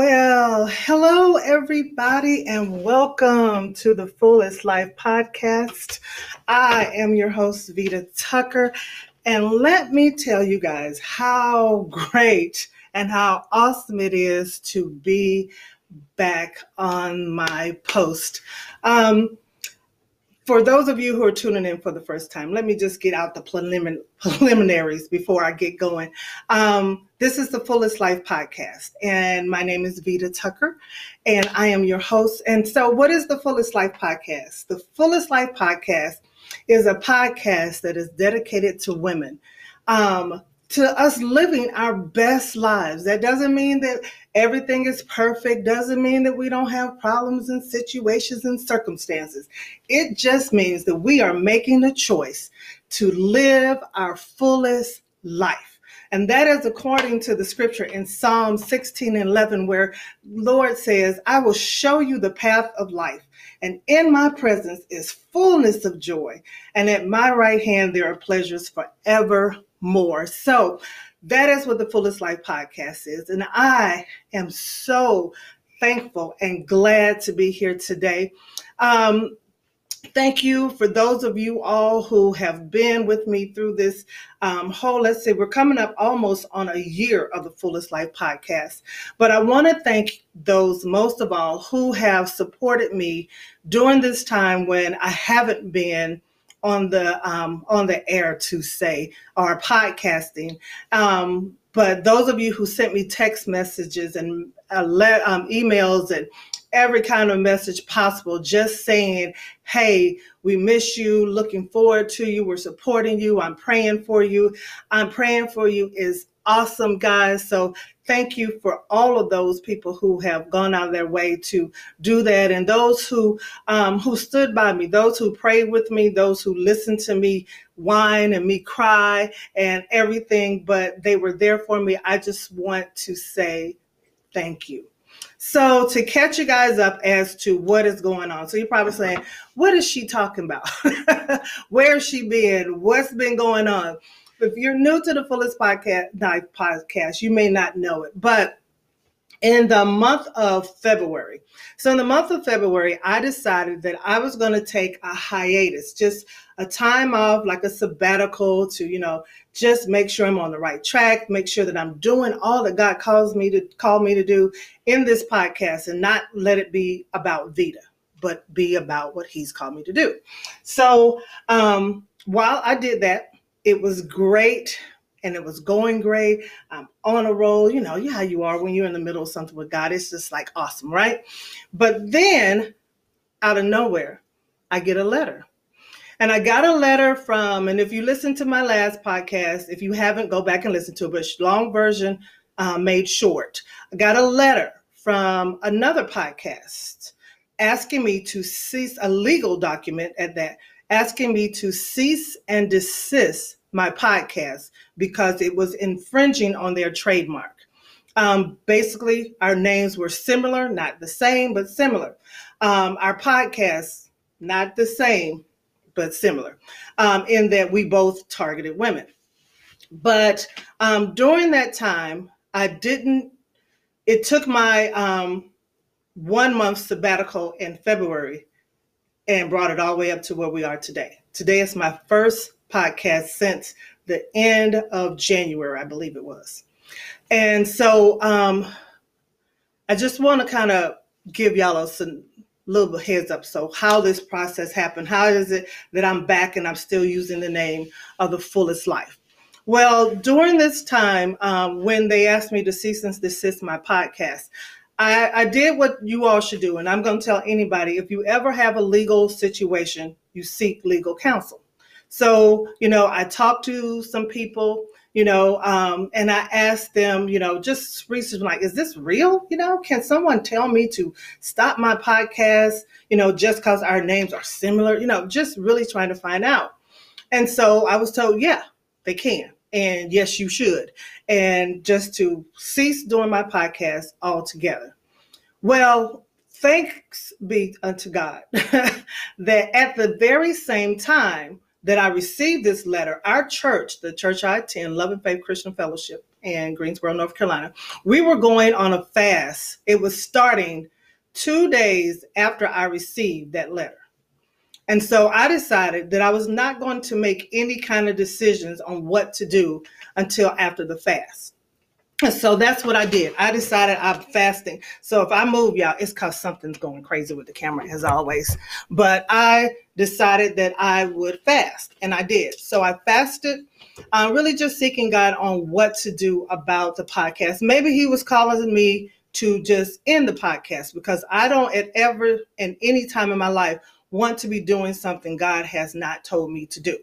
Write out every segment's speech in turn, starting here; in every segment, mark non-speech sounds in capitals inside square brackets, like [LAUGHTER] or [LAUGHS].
Well, hello, everybody, and welcome to the Fullest Life podcast. I am your host, Vita Tucker, and let me tell you guys how [LAUGHS] great and how awesome it is to be back on my post. Um, for those of you who are tuning in for the first time, let me just get out the prelimin- [LAUGHS] preliminaries before I get going. Um, this is the Fullest Life podcast, and my name is Vita Tucker, and I am your host. And so, what is the Fullest Life podcast? The Fullest Life podcast is a podcast that is dedicated to women. Um, to us living our best lives. That doesn't mean that everything is perfect, doesn't mean that we don't have problems and situations and circumstances. It just means that we are making the choice to live our fullest life. And that is according to the scripture in Psalm 16 and 11, where Lord says, I will show you the path of life. And in my presence is fullness of joy. And at my right hand, there are pleasures forever more. So that is what the Fullest Life podcast is. And I am so thankful and glad to be here today. Um, thank you for those of you all who have been with me through this um, whole let's say we're coming up almost on a year of the fullest life podcast but i want to thank those most of all who have supported me during this time when i haven't been on the um, on the air to say or podcasting. Um, but those of you who sent me text messages and uh, let, um, emails and every kind of message possible, just saying, "Hey, we miss you. Looking forward to you. We're supporting you. I'm praying for you. I'm praying for you." Is awesome, guys. So thank you for all of those people who have gone out of their way to do that, and those who um, who stood by me, those who prayed with me, those who listened to me whine and me cry and everything. But they were there for me. I just want to say thank you. So to catch you guys up as to what is going on. So you're probably saying, what is she talking about? [LAUGHS] Where's she been? What's been going on? If you're new to the Fullest Podcast, podcast, you may not know it, but in the month of February. So, in the month of February, I decided that I was going to take a hiatus, just a time off, like a sabbatical to, you know, just make sure I'm on the right track, make sure that I'm doing all that God calls me to call me to do in this podcast and not let it be about Vita, but be about what He's called me to do. So, um, while I did that, it was great and it was going great. I'm on a roll. You know, you how you are when you're in the middle of something with God. It's just like awesome, right? But then out of nowhere, I get a letter. And I got a letter from, and if you listen to my last podcast, if you haven't, go back and listen to it, but long version uh, made short. I got a letter from another podcast asking me to cease a legal document at that asking me to cease and desist my podcast because it was infringing on their trademark. Um, basically, our names were similar, not the same, but similar. Um, our podcast, not the same, but similar, um, in that we both targeted women. But um, during that time, I didn't, it took my um, one month sabbatical in February and brought it all the way up to where we are today. Today is my first podcast since the end of January, I believe it was. And so um, I just want to kind of give y'all a little heads up. So, how this process happened, how is it that I'm back and I'm still using the name of the fullest life? Well, during this time, um, when they asked me to cease and desist my podcast, I, I did what you all should do, and I'm going to tell anybody if you ever have a legal situation, you seek legal counsel. So, you know, I talked to some people, you know, um, and I asked them, you know, just research like, is this real? You know, can someone tell me to stop my podcast, you know, just because our names are similar, you know, just really trying to find out. And so I was told, yeah, they can and yes, you should, and just to cease doing my podcast altogether. Well, thanks be unto God [LAUGHS] that at the very same time that I received this letter, our church, the church I attend, Love and Faith Christian Fellowship, in Greensboro, North Carolina. We were going on a fast. It was starting two days after I received that letter. And so I decided that I was not going to make any kind of decisions on what to do until after the fast. So that's what I did. I decided I'm fasting. So if I move, y'all, it's because something's going crazy with the camera, as always. But I decided that I would fast, and I did. So I fasted, uh, really just seeking God on what to do about the podcast. Maybe He was calling me to just end the podcast because I don't at ever in any time in my life want to be doing something God has not told me to do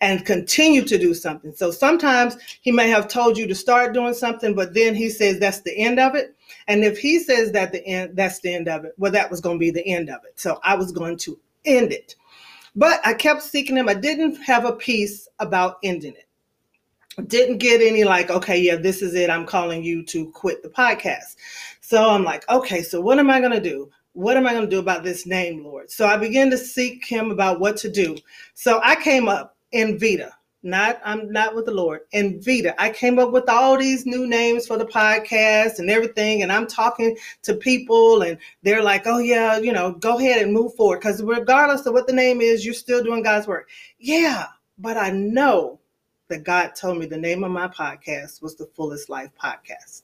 and continue to do something. So sometimes he may have told you to start doing something, but then he says that's the end of it. And if he says that the end, that's the end of it, well, that was going to be the end of it. So I was going to end it. But I kept seeking him. I didn't have a peace about ending it. Didn't get any like, okay, yeah, this is it. I'm calling you to quit the podcast. So I'm like, okay, so what am I going to do? What am I going to do about this name, Lord? So I began to seek him about what to do. So I came up in Vita, not I'm not with the Lord, in Vita. I came up with all these new names for the podcast and everything. And I'm talking to people and they're like, oh, yeah, you know, go ahead and move forward. Because regardless of what the name is, you're still doing God's work. Yeah, but I know that God told me the name of my podcast was the Fullest Life Podcast.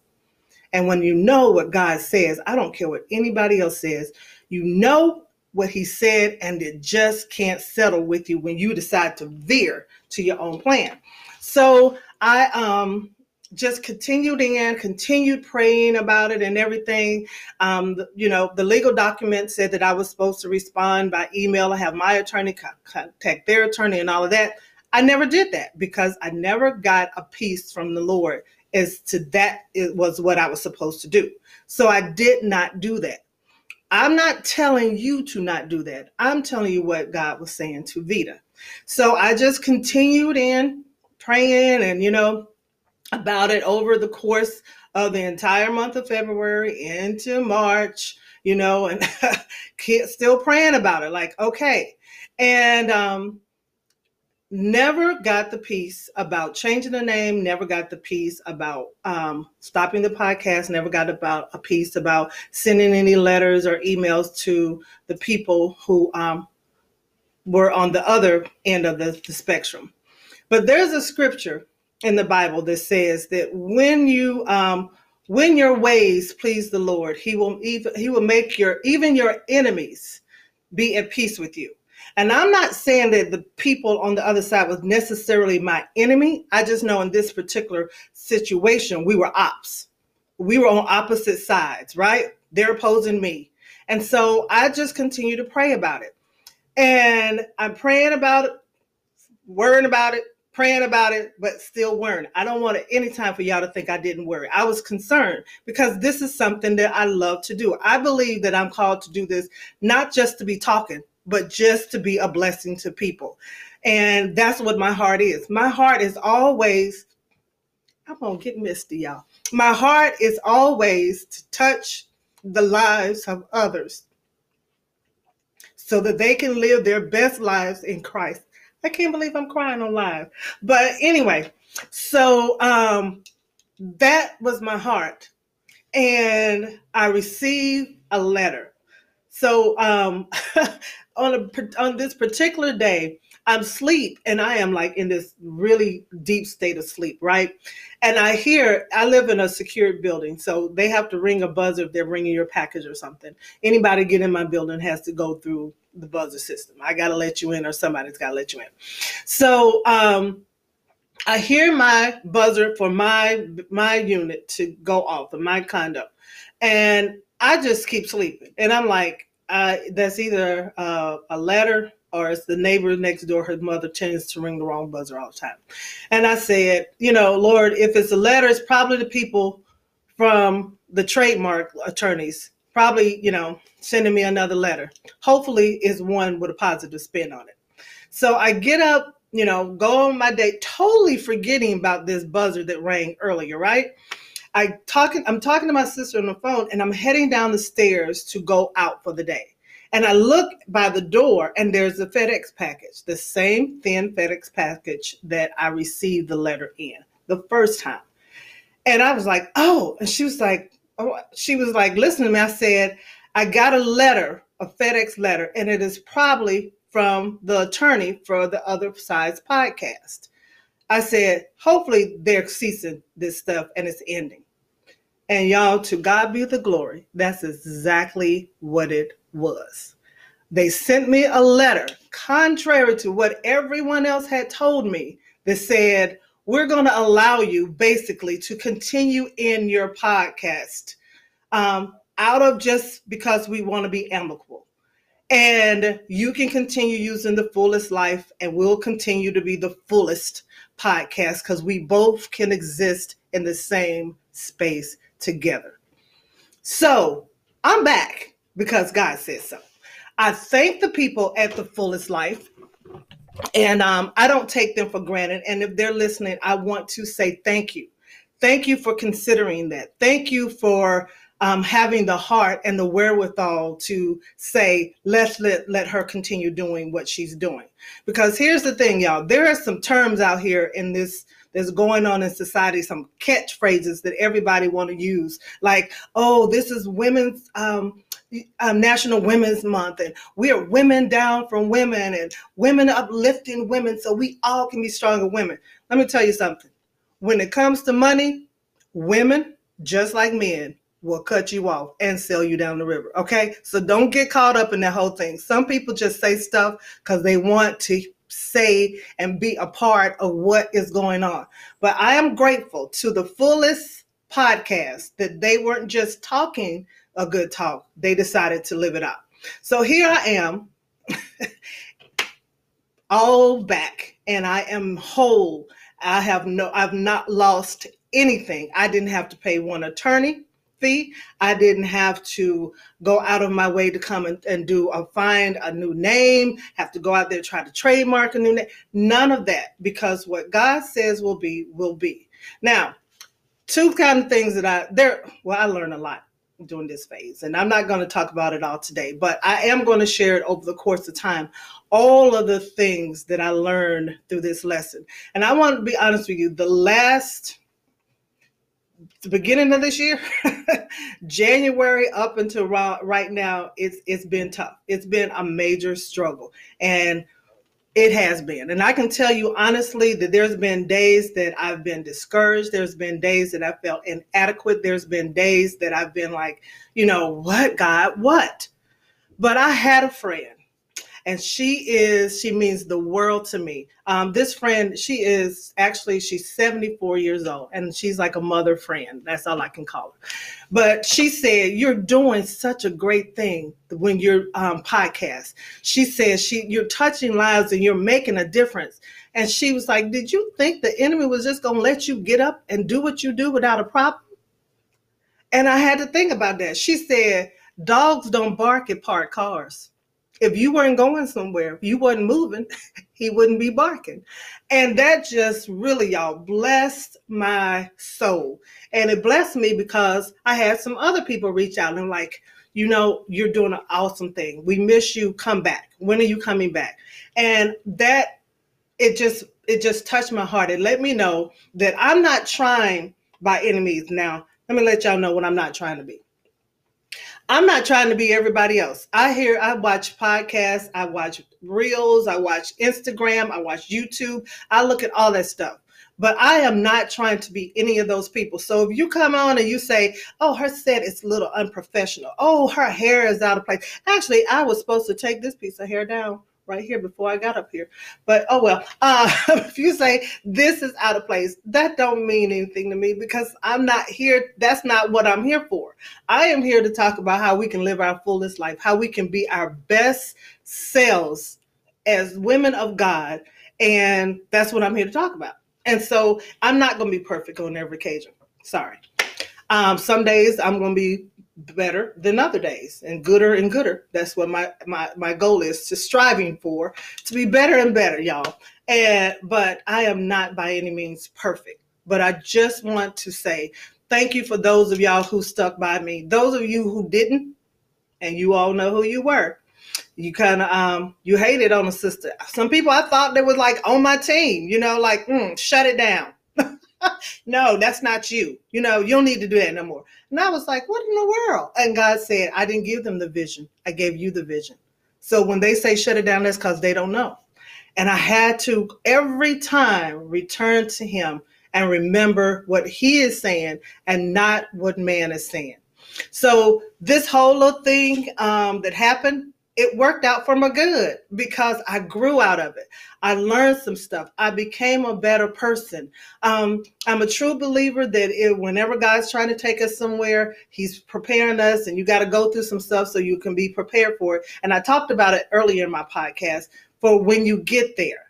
And when you know what God says, I don't care what anybody else says, you know what he said, and it just can't settle with you when you decide to veer to your own plan. So I um just continued in, continued praying about it and everything. Um, you know, the legal document said that I was supposed to respond by email and have my attorney contact their attorney and all of that. I never did that because I never got a peace from the Lord as to that it was what I was supposed to do. So I did not do that. I'm not telling you to not do that. I'm telling you what God was saying to Vita. So I just continued in praying and, you know, about it over the course of the entire month of February into March, you know, and [LAUGHS] still praying about it. Like, okay. And um, never got the peace about changing the name never got the peace about um, stopping the podcast never got about a peace about sending any letters or emails to the people who um, were on the other end of the, the spectrum. But there's a scripture in the bible that says that when you um, when your ways please the lord he will even he will make your even your enemies be at peace with you and I'm not saying that the people on the other side was necessarily my enemy. I just know in this particular situation, we were ops. We were on opposite sides, right? They're opposing me. And so I just continue to pray about it. And I'm praying about it, worrying about it, praying about it, but still worrying. I don't want any time for y'all to think I didn't worry. I was concerned because this is something that I love to do. I believe that I'm called to do this not just to be talking, but just to be a blessing to people. And that's what my heart is. My heart is always, I'm gonna get misty, y'all. My heart is always to touch the lives of others so that they can live their best lives in Christ. I can't believe I'm crying on live. But anyway, so um that was my heart. And I received a letter. So um [LAUGHS] on a on this particular day, I'm asleep and I am like in this really deep state of sleep, right? And I hear I live in a secured building, so they have to ring a buzzer if they're bringing your package or something. Anybody get in my building has to go through the buzzer system. I got to let you in, or somebody's got to let you in. So um, I hear my buzzer for my my unit to go off in my condo, and I just keep sleeping, and I'm like uh, that's either uh, a letter or it's the neighbor next door. Her mother tends to ring the wrong buzzer all the time. And I said, you know, Lord, if it's a letter, it's probably the people from the trademark attorneys, probably, you know, sending me another letter. Hopefully, it's one with a positive spin on it. So I get up, you know, go on my day, totally forgetting about this buzzer that rang earlier, right? I talking I'm talking to my sister on the phone and I'm heading down the stairs to go out for the day. And I look by the door and there's a FedEx package, the same thin FedEx package that I received the letter in the first time. And I was like, oh, and she was like, oh, she was like, listen to me. I said, I got a letter, a FedEx letter, and it is probably from the attorney for the other side's podcast. I said, hopefully they're ceasing this stuff and it's ending. And y'all, to God be the glory. That's exactly what it was. They sent me a letter, contrary to what everyone else had told me, that said, we're going to allow you basically to continue in your podcast um, out of just because we want to be amicable. And you can continue using the fullest life, and we'll continue to be the fullest podcast because we both can exist in the same space together. So I'm back because God says so. I thank the people at the fullest life. And um, I don't take them for granted. And if they're listening, I want to say thank you. Thank you for considering that. Thank you for um, having the heart and the wherewithal to say, let's let, let her continue doing what she's doing. Because here's the thing, y'all, there are some terms out here in this that's going on in society, some catchphrases that everybody want to use, like, oh, this is women's um, um, National Women's Month, and we are women down from women and women uplifting women so we all can be stronger women. Let me tell you something. When it comes to money, women, just like men, will cut you off and sell you down the river. Okay. So don't get caught up in that whole thing. Some people just say stuff because they want to say and be a part of what is going on. But I am grateful to the fullest podcast that they weren't just talking a good talk, they decided to live it out. So here I am, [LAUGHS] all back, and I am whole. I have no, I've not lost anything. I didn't have to pay one attorney I didn't have to go out of my way to come and, and do a find a new name, have to go out there try to trademark a new name. None of that, because what God says will be, will be. Now, two kind of things that I there, well, I learned a lot during this phase, and I'm not going to talk about it all today, but I am going to share it over the course of time. All of the things that I learned through this lesson. And I want to be honest with you, the last the beginning of this year, [LAUGHS] January up until right now, it's it's been tough. It's been a major struggle, and it has been. And I can tell you honestly that there's been days that I've been discouraged. There's been days that I felt inadequate. There's been days that I've been like, you know, what God, what? But I had a friend and she is she means the world to me. Um, this friend she is actually she's 74 years old and she's like a mother friend. That's all i can call her. But she said you're doing such a great thing when you're um, podcast. She says she you're touching lives and you're making a difference. And she was like did you think the enemy was just going to let you get up and do what you do without a problem? And i had to think about that. She said dogs don't bark at parked cars if you weren't going somewhere, if you wasn't moving, [LAUGHS] he wouldn't be barking. And that just really, y'all, blessed my soul. And it blessed me because I had some other people reach out and like, you know, you're doing an awesome thing. We miss you. Come back. When are you coming back? And that it just it just touched my heart. It let me know that I'm not trying by enemies. Now, let me let y'all know what I'm not trying to be. I'm not trying to be everybody else. I hear, I watch podcasts, I watch reels, I watch Instagram, I watch YouTube, I look at all that stuff. But I am not trying to be any of those people. So if you come on and you say, oh, her set is a little unprofessional. Oh, her hair is out of place. Actually, I was supposed to take this piece of hair down right here before I got up here. But oh well, uh, [LAUGHS] if you say this is out of place, that don't mean anything to me because I'm not here. That's not what I'm here for. I am here to talk about how we can live our fullest life, how we can be our best selves as women of God, and that's what I'm here to talk about. And so I'm not going to be perfect on every occasion. Sorry. Um, some days I'm going to be better than other days and gooder and gooder. That's what my my my goal is to striving for to be better and better, y'all. And but I am not by any means perfect. But I just want to say thank you for those of y'all who stuck by me. Those of you who didn't, and you all know who you were. You kind of um you hated on a sister. Some people I thought they was like on my team, you know, like mm, shut it down. [LAUGHS] no, that's not you. You know, you don't need to do that no more. And I was like, what in the world? And God said, I didn't give them the vision. I gave you the vision. So when they say shut it down, that's because they don't know. And I had to every time return to him and remember what he is saying and not what man is saying. So this whole little thing um, that happened, it worked out for my good because I grew out of it. I learned some stuff. I became a better person. Um, I'm a true believer that it, whenever God's trying to take us somewhere, He's preparing us, and you got to go through some stuff so you can be prepared for it. And I talked about it earlier in my podcast for when you get there,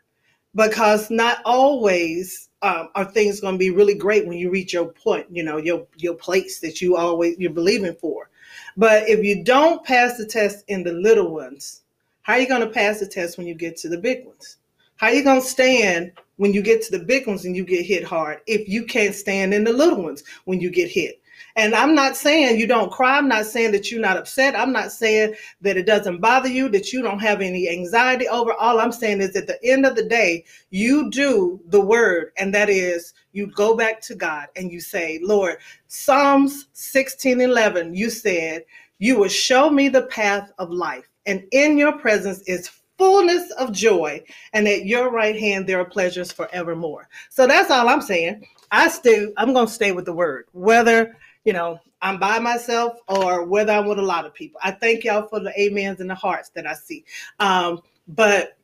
because not always um, are things going to be really great when you reach your point, you know, your your place that you always you're believing for. But if you don't pass the test in the little ones, how are you going to pass the test when you get to the big ones? How are you going to stand when you get to the big ones and you get hit hard if you can't stand in the little ones when you get hit? And I'm not saying you don't cry. I'm not saying that you're not upset. I'm not saying that it doesn't bother you, that you don't have any anxiety over. All I'm saying is at the end of the day, you do the word, and that is you go back to God and you say, Lord, Psalms 16 11, you said, You will show me the path of life, and in your presence is fullness of joy, and at your right hand there are pleasures forevermore. So that's all I'm saying. I still I'm gonna stay with the word, whether you know, I'm by myself or whether I'm with a lot of people. I thank y'all for the amens and the hearts that I see. Um, but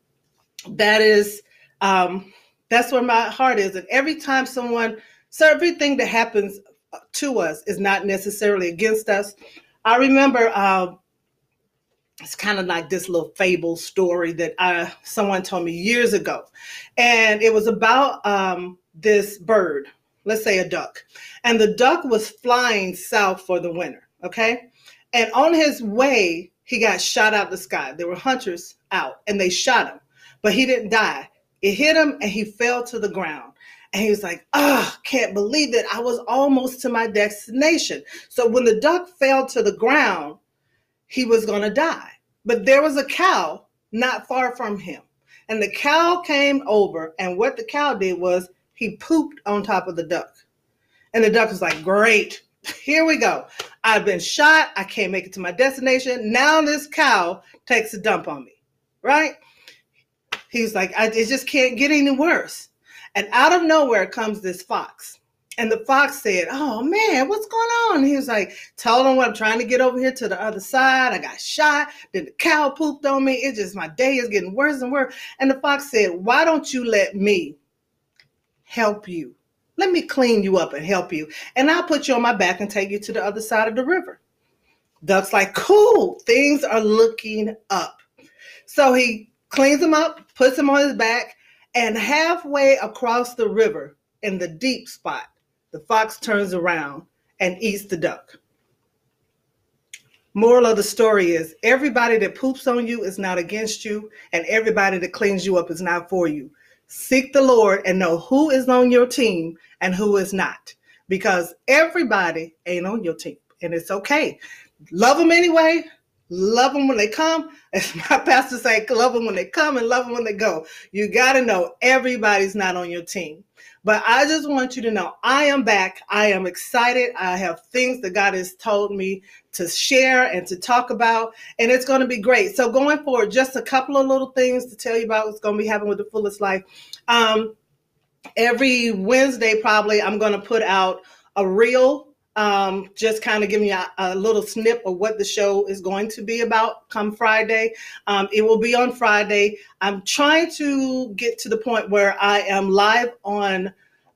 that is um, that's where my heart is. And every time someone, so everything that happens to us is not necessarily against us. I remember uh, it's kind of like this little fable story that I, someone told me years ago, and it was about um, this bird let's say a duck, and the duck was flying south for the winter, okay? And on his way, he got shot out of the sky. There were hunters out and they shot him, but he didn't die. It hit him and he fell to the ground. And he was like, oh, can't believe it. I was almost to my destination. So when the duck fell to the ground, he was going to die. But there was a cow not far from him. And the cow came over, and what the cow did was he pooped on top of the duck. And the duck was like, Great, [LAUGHS] here we go. I've been shot. I can't make it to my destination. Now this cow takes a dump on me, right? He's like, I, it just can't get any worse. And out of nowhere comes this fox. And the fox said, Oh man, what's going on? He was like, Told him what I'm trying to get over here to the other side. I got shot. Then the cow pooped on me. It's just my day is getting worse and worse. And the fox said, Why don't you let me help you. Let me clean you up and help you. And I'll put you on my back and take you to the other side of the river. Duck's like, cool, things are looking up. So he cleans him up, puts him on his back, and halfway across the river in the deep spot, the fox turns around and eats the duck. Moral of the story is everybody that poops on you is not against you, and everybody that cleans you up is not for you. Seek the Lord and know who is on your team and who is not. Because everybody ain't on your team. And it's okay. Love them anyway. Love them when they come. [LAUGHS] As my pastor say, love them when they come and love them when they go. You got to know everybody's not on your team. But I just want you to know I am back. I am excited. I have things that God has told me to share and to talk about, and it's going to be great. So, going forward, just a couple of little things to tell you about what's going to be happening with the fullest life. Um, every Wednesday, probably, I'm going to put out a reel um, just kind of giving you a, a, little snip of what the show is going to be about come Friday. Um, it will be on Friday. I'm trying to get to the point where I am live on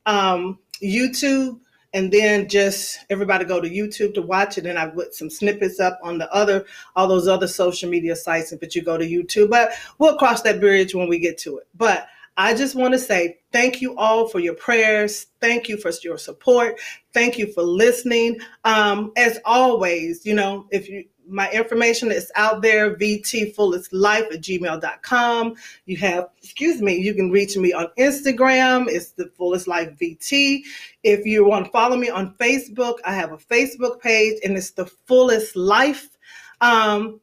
um, YouTube and then just everybody go to YouTube to watch it. And I put some snippets up on the other, all those other social media sites, but you go to YouTube. But we'll cross that bridge when we get to it. But I just want to say thank you all for your prayers. Thank you for your support. Thank you for listening. Um, as always, you know, if you my information is out there, vtfullestlife at gmail.com. You have, excuse me, you can reach me on Instagram. It's the fullest life VT. If you want to follow me on Facebook, I have a Facebook page and it's the fullest life. Um,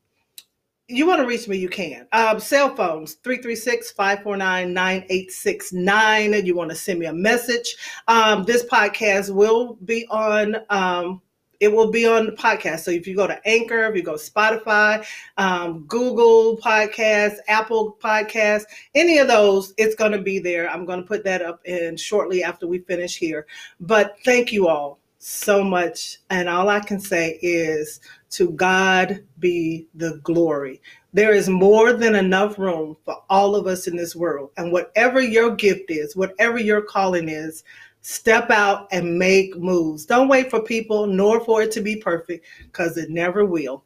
you want to reach me, you can. Um, cell phones 336 549 9869. You want to send me a message. Um, this podcast will be on. Um, it will be on the podcast. So if you go to Anchor, if you go Spotify, um, Google Podcasts, Apple Podcasts, any of those, it's going to be there. I'm going to put that up in shortly after we finish here. But thank you all so much. And all I can say is to God be the glory. There is more than enough room for all of us in this world. And whatever your gift is, whatever your calling is, step out and make moves. Don't wait for people nor for it to be perfect because it never will.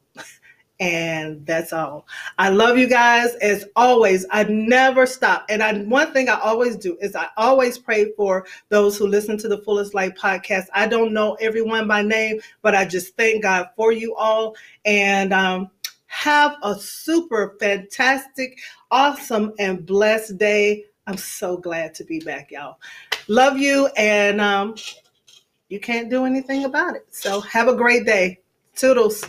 And that's all. I love you guys as always. I never stop. And I one thing I always do is I always pray for those who listen to the Fullest Life podcast. I don't know everyone by name, but I just thank God for you all. And um, have a super fantastic, awesome, and blessed day. I'm so glad to be back, y'all. Love you, and um, you can't do anything about it. So have a great day. Toodles.